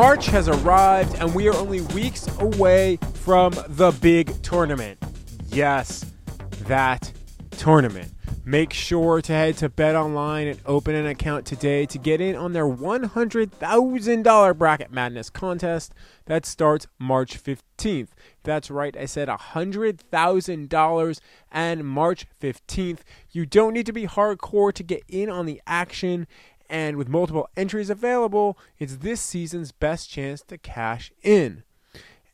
March has arrived, and we are only weeks away from the big tournament. Yes, that tournament. Make sure to head to Bet Online and open an account today to get in on their $100,000 Bracket Madness contest that starts March 15th. That's right, I said $100,000 and March 15th. You don't need to be hardcore to get in on the action, and with multiple entries available, it's this season's best chance to cash in.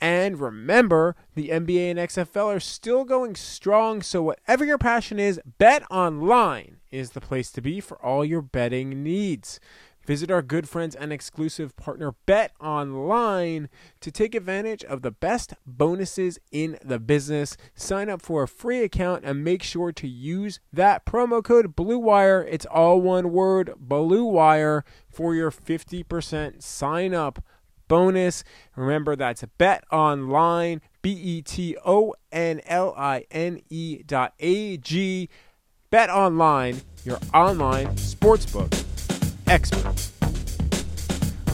And remember, the NBA and XFL are still going strong, so whatever your passion is, Bet Online is the place to be for all your betting needs. Visit our good friends and exclusive partner Bet Online to take advantage of the best bonuses in the business. Sign up for a free account and make sure to use that promo code BLUEWIRE. It's all one word, BLUEWIRE, for your 50% sign up bonus. Remember, that's Bet Online, B E T O N L I N E dot A G. Bet Online, your online sportsbook experts.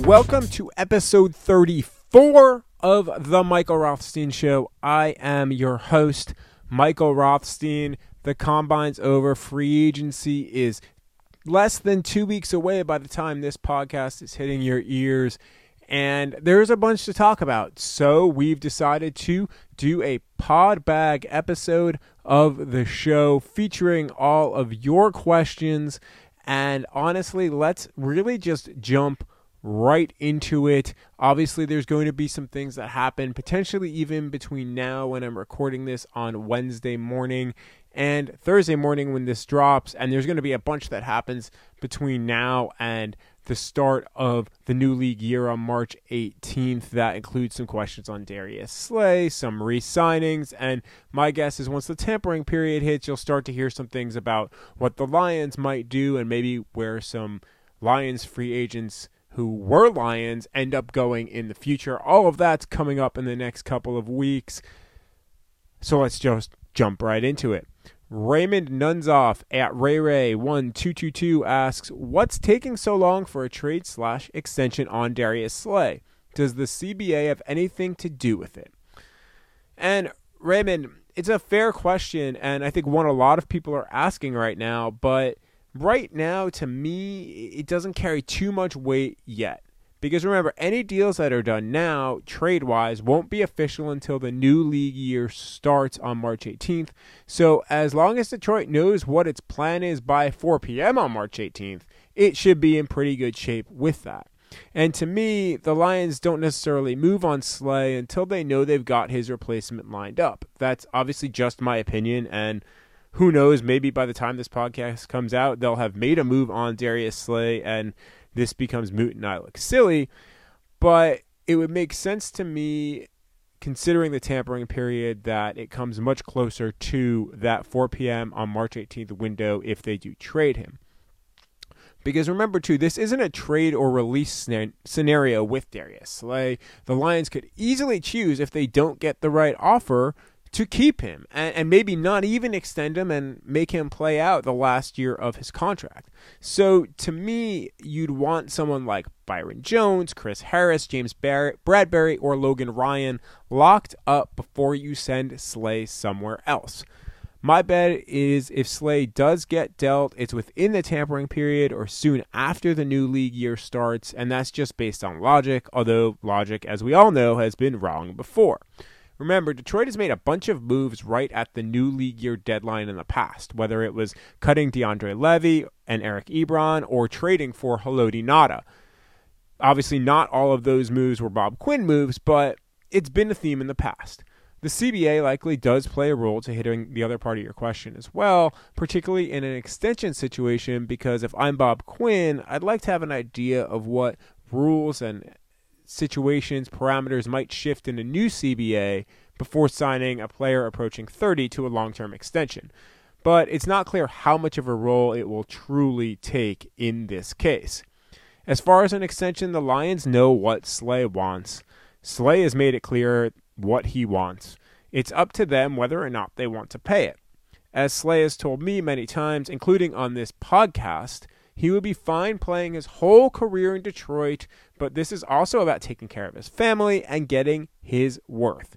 Welcome to episode 34 of The Michael Rothstein Show. I am your host, Michael Rothstein. The combine's over. Free agency is less than two weeks away by the time this podcast is hitting your ears and there's a bunch to talk about. So we've decided to do a pod bag episode of the show featuring all of your questions. And honestly, let's really just jump right into it. Obviously, there's going to be some things that happen potentially even between now when I'm recording this on Wednesday morning and Thursday morning when this drops. And there's going to be a bunch that happens between now and the start of the new league year on March 18th. That includes some questions on Darius Slay, some re signings, and my guess is once the tampering period hits, you'll start to hear some things about what the Lions might do and maybe where some Lions free agents who were Lions end up going in the future. All of that's coming up in the next couple of weeks. So let's just jump right into it. Raymond Nunzoff at Ray Ray one two two two asks, "What's taking so long for a trade slash extension on Darius Slay? Does the CBA have anything to do with it?" And Raymond, it's a fair question, and I think one a lot of people are asking right now. But right now, to me, it doesn't carry too much weight yet. Because remember, any deals that are done now, trade wise, won't be official until the new league year starts on March 18th. So, as long as Detroit knows what its plan is by 4 p.m. on March 18th, it should be in pretty good shape with that. And to me, the Lions don't necessarily move on Slay until they know they've got his replacement lined up. That's obviously just my opinion, and who knows, maybe by the time this podcast comes out, they'll have made a move on Darius Slay and this becomes moot and I look silly. But it would make sense to me, considering the tampering period, that it comes much closer to that 4 p.m. on March 18th window if they do trade him. Because remember, too, this isn't a trade or release scenario with Darius Slay. The Lions could easily choose, if they don't get the right offer, to keep him and, and, maybe not even extend him and make him play out the last year of his contract. So to me, you'd want someone like Byron Jones, Chris Harris, James Barrett, Bradberry, or Logan Ryan locked up before you send Slay somewhere else. My bet is if Slay does get dealt, it's within the tampering period or soon after the new league year starts, and that's just based on logic, although logic, as we all know, has been wrong before. Remember, Detroit has made a bunch of moves right at the new league year deadline in the past, whether it was cutting DeAndre Levy and Eric Ebron or trading for Haloti Ngata. Obviously, not all of those moves were Bob Quinn moves, but it's been a theme in the past. The CBA likely does play a role to hitting the other part of your question as well, particularly in an extension situation, because if I'm Bob Quinn, I'd like to have an idea of what rules and situations, parameters might shift in a new CBA before signing a player approaching 30 to a long term extension. But it's not clear how much of a role it will truly take in this case. As far as an extension, the Lions know what Slay wants. Slay has made it clear what he wants. It's up to them whether or not they want to pay it. As Slay has told me many times, including on this podcast, He would be fine playing his whole career in Detroit, but this is also about taking care of his family and getting his worth.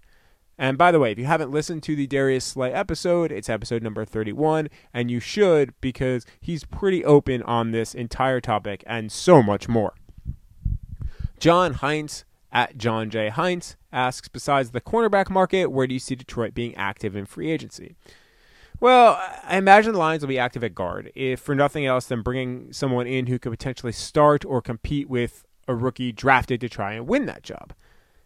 And by the way, if you haven't listened to the Darius Slay episode, it's episode number 31, and you should because he's pretty open on this entire topic and so much more. John Heinz at John J. Heinz asks Besides the cornerback market, where do you see Detroit being active in free agency? Well, I imagine the Lions will be active at guard, if for nothing else than bringing someone in who could potentially start or compete with a rookie drafted to try and win that job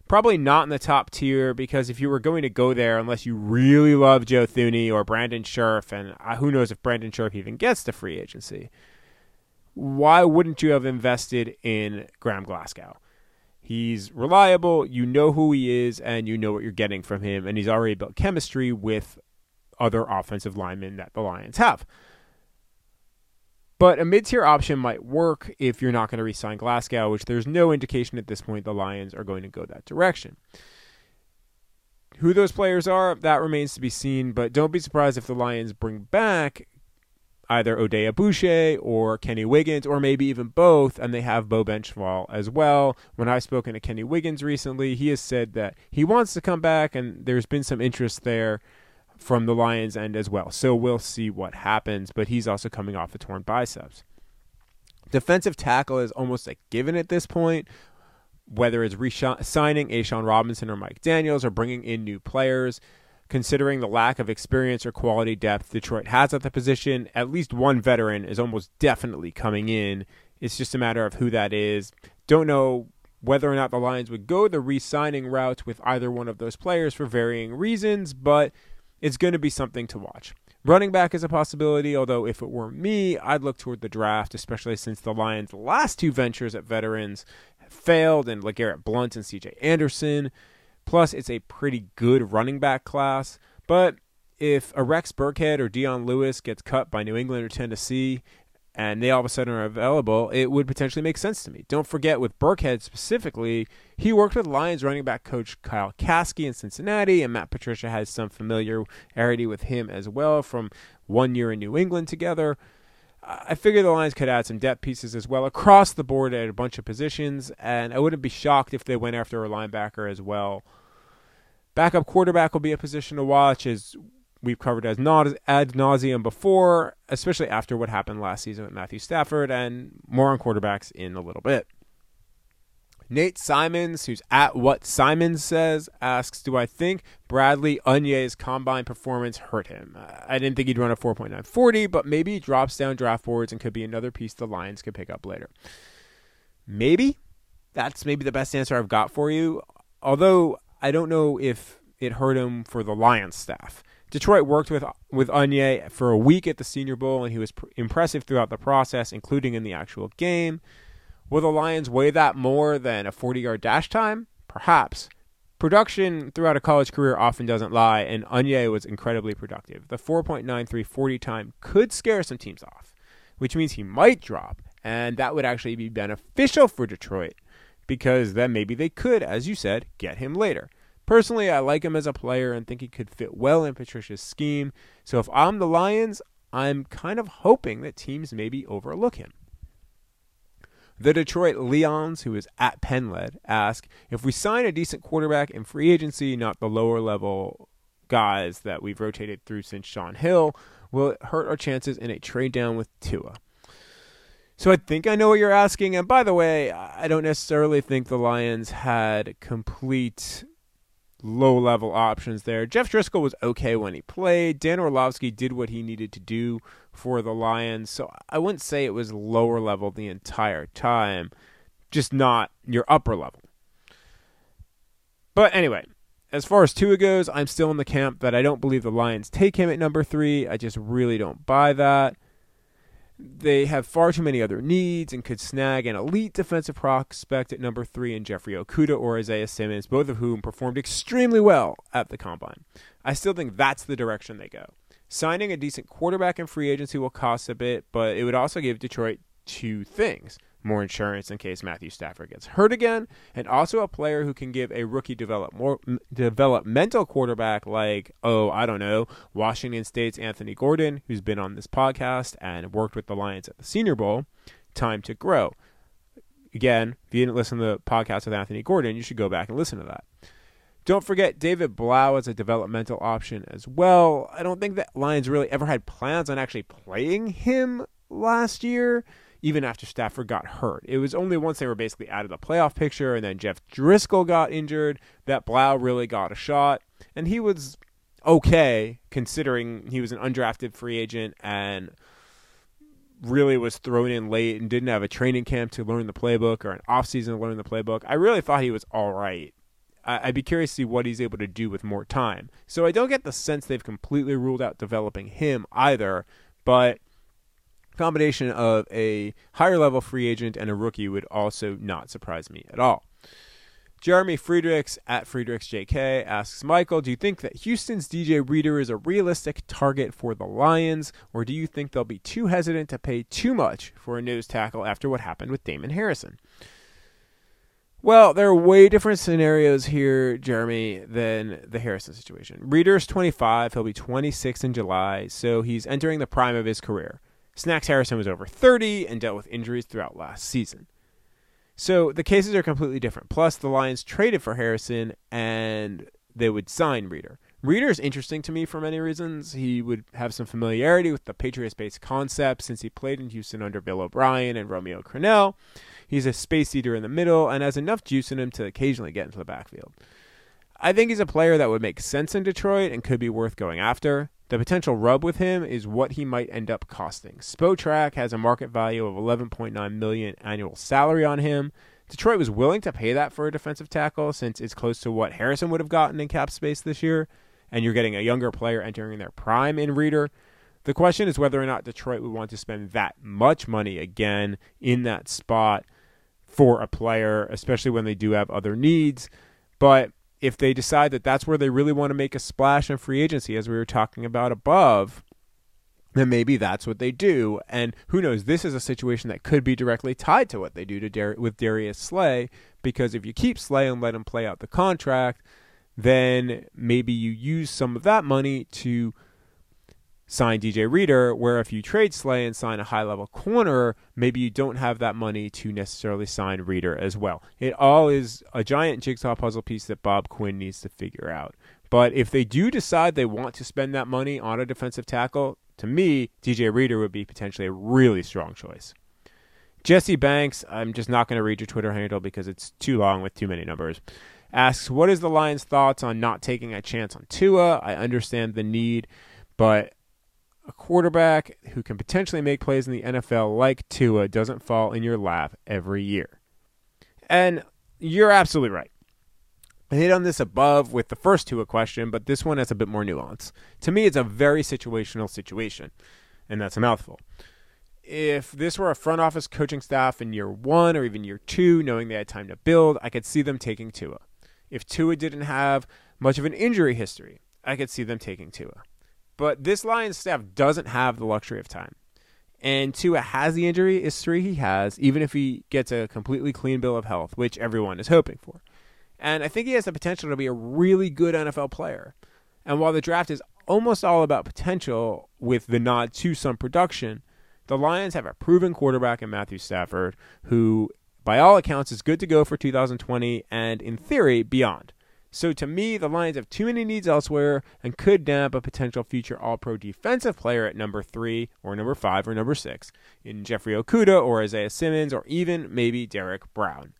probably not in the top tier because if you were going to go there, unless you really love Joe Thuney or Brandon Scherff, and uh, who knows if Brandon Scherff even gets to free agency, why wouldn't you have invested in Graham Glasgow? He's reliable, you know who he is, and you know what you're getting from him, and he's already built chemistry with other offensive linemen that the Lions have. But a mid tier option might work if you're not going to re sign Glasgow, which there's no indication at this point the Lions are going to go that direction. Who those players are, that remains to be seen, but don't be surprised if the Lions bring back either Oday Aboushi or Kenny Wiggins, or maybe even both, and they have Beau Benzschawel as well. When I've spoken to Kenny Wiggins recently, he has said that he wants to come back, and there's been some interest there from the Lions end as well. So we'll see what happens, but he's also coming off a torn biceps. Defensive tackle is almost a given at this point, whether it's re-signing A'Shawn Robinson or Mike Daniels or bringing in new players. Considering the lack of experience or quality depth Detroit has at the position, at least one veteran is almost definitely coming in. It's just a matter of who that is. Don't know whether or not the Lions would go the re signing route with either one of those players for varying reasons, but it's going to be something to watch. Running back is a possibility, although if it were me, I'd look toward the draft, especially since the Lions' last two ventures at veterans failed, and LeGarrette Blount and CJ Anderson. Plus, it's a pretty good running back class. But if a Rex Burkhead or Dion Lewis gets cut by New England or Tennessee, and they all of a sudden are available, it would potentially make sense to me. Don't forget with Burkhead specifically, he worked with Lions running back coach Kyle Caskey in Cincinnati, and Matt Patricia has some familiarity with him as well from one year in New England together. I figure the Lions could add some depth pieces as well across the board at a bunch of positions, and I wouldn't be shocked if they went after a linebacker as well. Backup quarterback will be a position to watch as we've covered as not ad nauseum before, especially after what happened last season with Matthew Stafford, and more on quarterbacks in a little bit. Nate Simons, who's at what Simons says, asks, "Do I think Bradley Anae's combine performance hurt him? I didn't think he'd run a 4.940, but maybe he drops down draft boards and could be another piece the Lions could pick up later. Maybe that's maybe the best answer I've got for you. Although I don't know if it hurt him for the Lions staff. Detroit worked with with Anae for a week at the Senior Bowl, and he was pr- impressive throughout the process, including in the actual game. Will the Lions weigh that more than a 40-yard dash time? Perhaps. Production throughout a college career often doesn't lie, and Anae was incredibly productive. The 4.93 40 time could scare some teams off, which means he might drop, and that would actually be beneficial for Detroit because then maybe they could, as you said, get him later. Personally, I like him as a player and think he could fit well in Patricia's scheme. So if I'm the Lions, I'm kind of hoping that teams maybe overlook him. The Detroit Leons, who is at Penled, ask if we sign a decent quarterback in free agency, not the lower level guys that we've rotated through since Shaun Hill, will it hurt our chances in a trade down with Tua? So I think I know what you're asking. And by the way, I don't necessarily think the Lions had complete low level options there. Jeff Driskel was okay when he played. Dan Orlovsky did what he needed to do for the Lions. So I wouldn't say it was lower level the entire time, just not your upper level. But anyway, as far as Tua goes, I'm still in the camp that I don't believe the Lions take him at number three. I just really don't buy that. They have far too many other needs and could snag an elite defensive prospect at number three in Jeffrey Okudah or Isaiah Simmons, both of whom performed extremely well at the combine. I still think that's the direction they go. Signing a decent quarterback in free agency will cost a bit, but it would also give Detroit two things more insurance in case Matthew Stafford gets hurt again, and also a player who can give a rookie develop more developmental quarterback like oh I don't know Washington State's Anthony Gordon, who's been on this podcast and worked with the Lions at the Senior Bowl, time to grow. Again, if you didn't listen to the podcast with Anthony Gordon, you should go back and listen to that. Don't forget David Blough as a developmental option as well. I don't think that Lions really ever had plans on actually playing him last year even after Stafford got hurt. It was only once they were basically out of the playoff picture and then Jeff Driskel got injured that Blough really got a shot. And he was okay considering he was an undrafted free agent and really was thrown in late and didn't have a training camp to learn the playbook or an offseason to learn the playbook. I really thought he was all right. I'd be curious to see what he's able to do with more time. So I don't get the sense they've completely ruled out developing him either, but combination of a higher level free agent and a rookie would also not surprise me at all. Jeremy Friedrichs at FriedrichsJK asks Michael, do you think that Houston's DJ Reader is a realistic target for the Lions, or do you think they'll be too hesitant to pay too much for a nose tackle after what happened with Damon Harrison? Well, there are way different scenarios here, Jeremy, than the Harrison situation. Reader's 25, he'll be 26 in July, so he's entering the prime of his career. Snacks Harrison was over 30 and dealt with injuries throughout last season. So the cases are completely different. Plus, the Lions traded for Harrison and they would sign Reader. Reader is interesting to me for many reasons. He would have some familiarity with the Patriots based concept since he played in Houston under Bill O'Brien and Romeo Crennel. He's a space eater in the middle and has enough juice in him to occasionally get into the backfield. I think he's a player that would make sense in Detroit and could be worth going after. The potential rub with him is what he might end up costing. Spotrac has a market value of 11.9 million annual salary on him. Detroit was willing to pay that for a defensive tackle since it's close to what Harrison would have gotten in cap space this year, and you're getting a younger player entering their prime in Reader. The question is whether or not Detroit would want to spend that much money again in that spot for a player, especially when they do have other needs. But if they decide that that's where they really want to make a splash in free agency, as we were talking about above, then maybe that's what they do. And who knows? This is a situation that could be directly tied to what they do to Dar- with Darius Slay, because if you keep Slay and let him play out the contract, then maybe you use some of that money to sign DJ Reader, where if you trade Slay and sign a high level corner, maybe you don't have that money to necessarily sign Reader as well. It all is a giant jigsaw puzzle piece that Bob Quinn needs to figure out. But if they do decide they want to spend that money on a defensive tackle, to me, DJ Reader would be potentially a really strong choice. Jesse Banks, I'm just not going to read your Twitter handle because it's too long with too many numbers. Asks, what is the Lions' thoughts on not taking a chance on Tua? I understand the need, but a quarterback who can potentially make plays in the NFL like Tua doesn't fall in your lap every year. And you're absolutely right. I hit on this above with the first Tua question, but this one has a bit more nuance. To me, it's a very situational situation, and that's a mouthful. If this were a front office coaching staff in year one or even year two, knowing they had time to build, I could see them taking Tua. If Tua didn't have much of an injury history, I could see them taking Tua. But this Lions staff doesn't have the luxury of time. And Tua has the injury history he has, even if he gets a completely clean bill of health, which everyone is hoping for. And I think he has the potential to be a really good NFL player. And while the draft is almost all about potential with the nod to some production, the Lions have a proven quarterback in Matthew Stafford, who, by all accounts, is good to go for 2020 and, in theory, beyond. So to me, the Lions have too many needs elsewhere and could nab a potential future All Pro defensive player at number three or number five or number six in Jeffrey Okudah or Isaiah Simmons or even maybe Derrick Brown.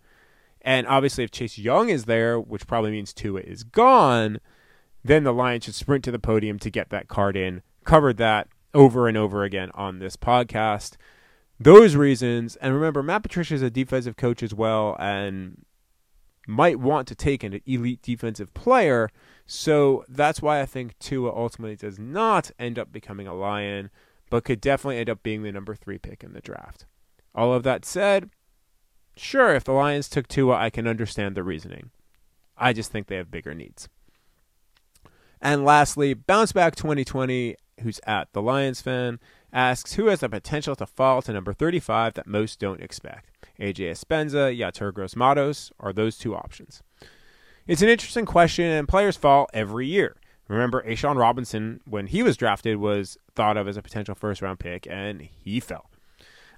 And obviously, if Chase Young is there, which probably means Tua is gone, then the Lions should sprint to the podium to get that card in. Covered that over and over again on this podcast. Those reasons, and remember, Matt Patricia is a defensive coach as well, and might want to take an elite defensive player. So that's why I think Tua ultimately does not end up becoming a Lion, but could definitely end up being the number three pick in the draft. All of that said, sure, if the Lions took Tua, I can understand the reasoning. I just think they have bigger needs. And lastly, Bounce Back 2020, who's at the Lions fan, asks who has the potential to fall to number 35 that most don't expect. AJ Epenesa, Yetur Gross-Matos are those two options. It's an interesting question, and players fall every year. Remember, A'Shawn Robinson, when he was drafted, was thought of as a potential first round pick, and he fell.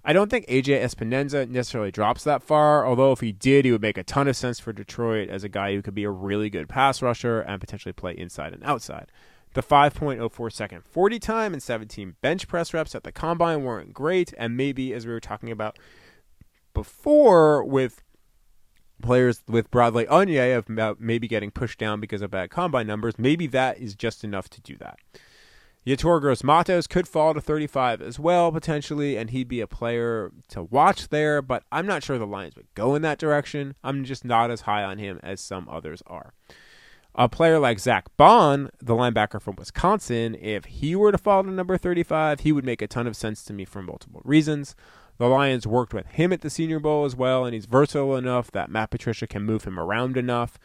I don't think AJ Epenesa necessarily drops that far, although if he did, he would make a ton of sense for Detroit as a guy who could be a really good pass rusher and potentially play inside and outside. The 5.04 second 40 time and 17 bench press reps at the combine weren't great, and maybe, as we were talking about before with players with Bradley Anae of maybe getting pushed down because of bad combine numbers, maybe that is just enough to do that. Yetur Gross-Matos could fall to 35 as well, potentially, and he'd be a player to watch there, but I'm not sure the Lions would go in that direction. I'm just not as high on him as some others are. A player like Zack Baun, the linebacker from Wisconsin, if he were to fall to number 35, he would make a ton of sense to me for multiple reasons. The Lions worked with him at the Senior Bowl as well, and he's versatile enough that Matt Patricia can move him around enough.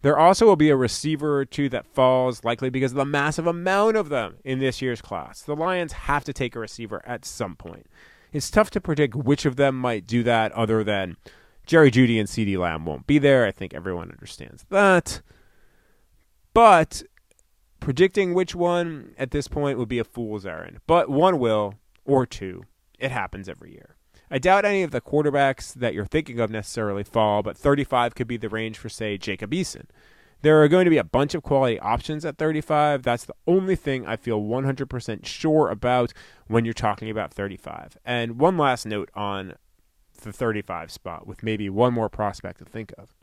There also will be a receiver or two that falls, likely because of the massive amount of them in this year's class. The Lions have to take a receiver at some point. It's tough to predict which of them might do that, other than Jerry Jeudy and CeeDee Lamb won't be there. I think everyone understands that. But predicting which one at this point would be a fool's errand. But one will, or two. It happens every year. I doubt any of the quarterbacks that you're thinking of necessarily fall, but 35 could be the range for, say, Jacob Eason. There are going to be a bunch of quality options at 35. That's the only thing I feel 100% sure about when you're talking about 35. And one last note on the 35 spot, with maybe one more prospect to think of.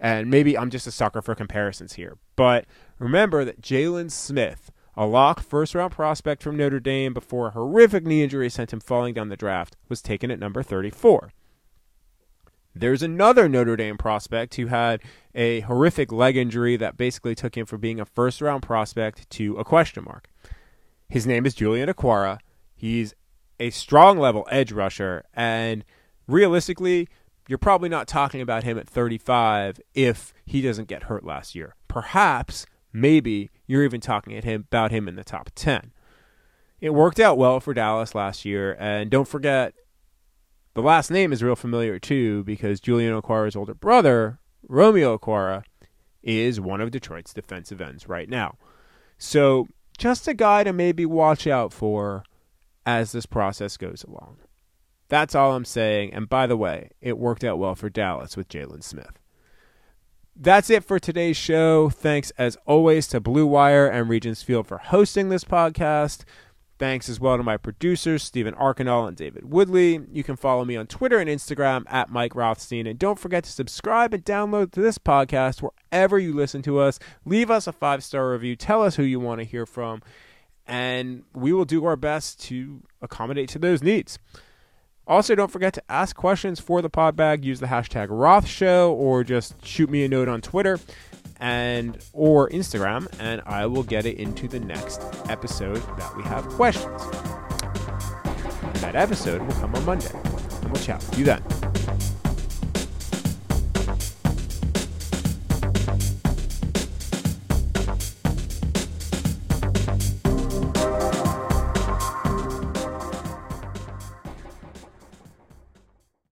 And maybe I'm just a sucker for comparisons here. But remember that Jaylon Smith a lock first round prospect from Notre Dame before a horrific knee injury sent him falling down the draft, was taken at number 34. There's another Notre Dame prospect who had a horrific leg injury that basically took him from being a first round prospect to a question mark. His name is Julian Okwara. He's a strong level edge rusher, and realistically, you're probably not talking about him at 35 if he doesn't get hurt last year. Perhaps maybe you're even talking at him about him in the top 10. It worked out well for Dallas last year, and don't forget the last name is real familiar too because Julian Okwara's older brother, Romeo Okwara, is one of Detroit's defensive ends right now. So, just a guy to maybe watch out for as this process goes along. That's all I'm saying. And by the way, it worked out well for Dallas with Jaylon Smith. That's it for today's show. Thanks as always to Blue Wire and Regents Field for hosting this podcast. Thanks as well to my producers, Stephen Arkinall and David Woodley. You can follow me on Twitter and Instagram at Mike Rothstein. And don't forget to subscribe and download to this podcast wherever you listen to us. Leave us a five star review. Tell us who you want to hear from. And we will do our best to accommodate to those needs. Also, don't forget to ask questions for the pod bag. Use the hashtag Roth Show or just shoot me a note on Twitter and or Instagram, and I will get it into the next episode that we have questions. that episode will come on Monday, and we'll chat with you then.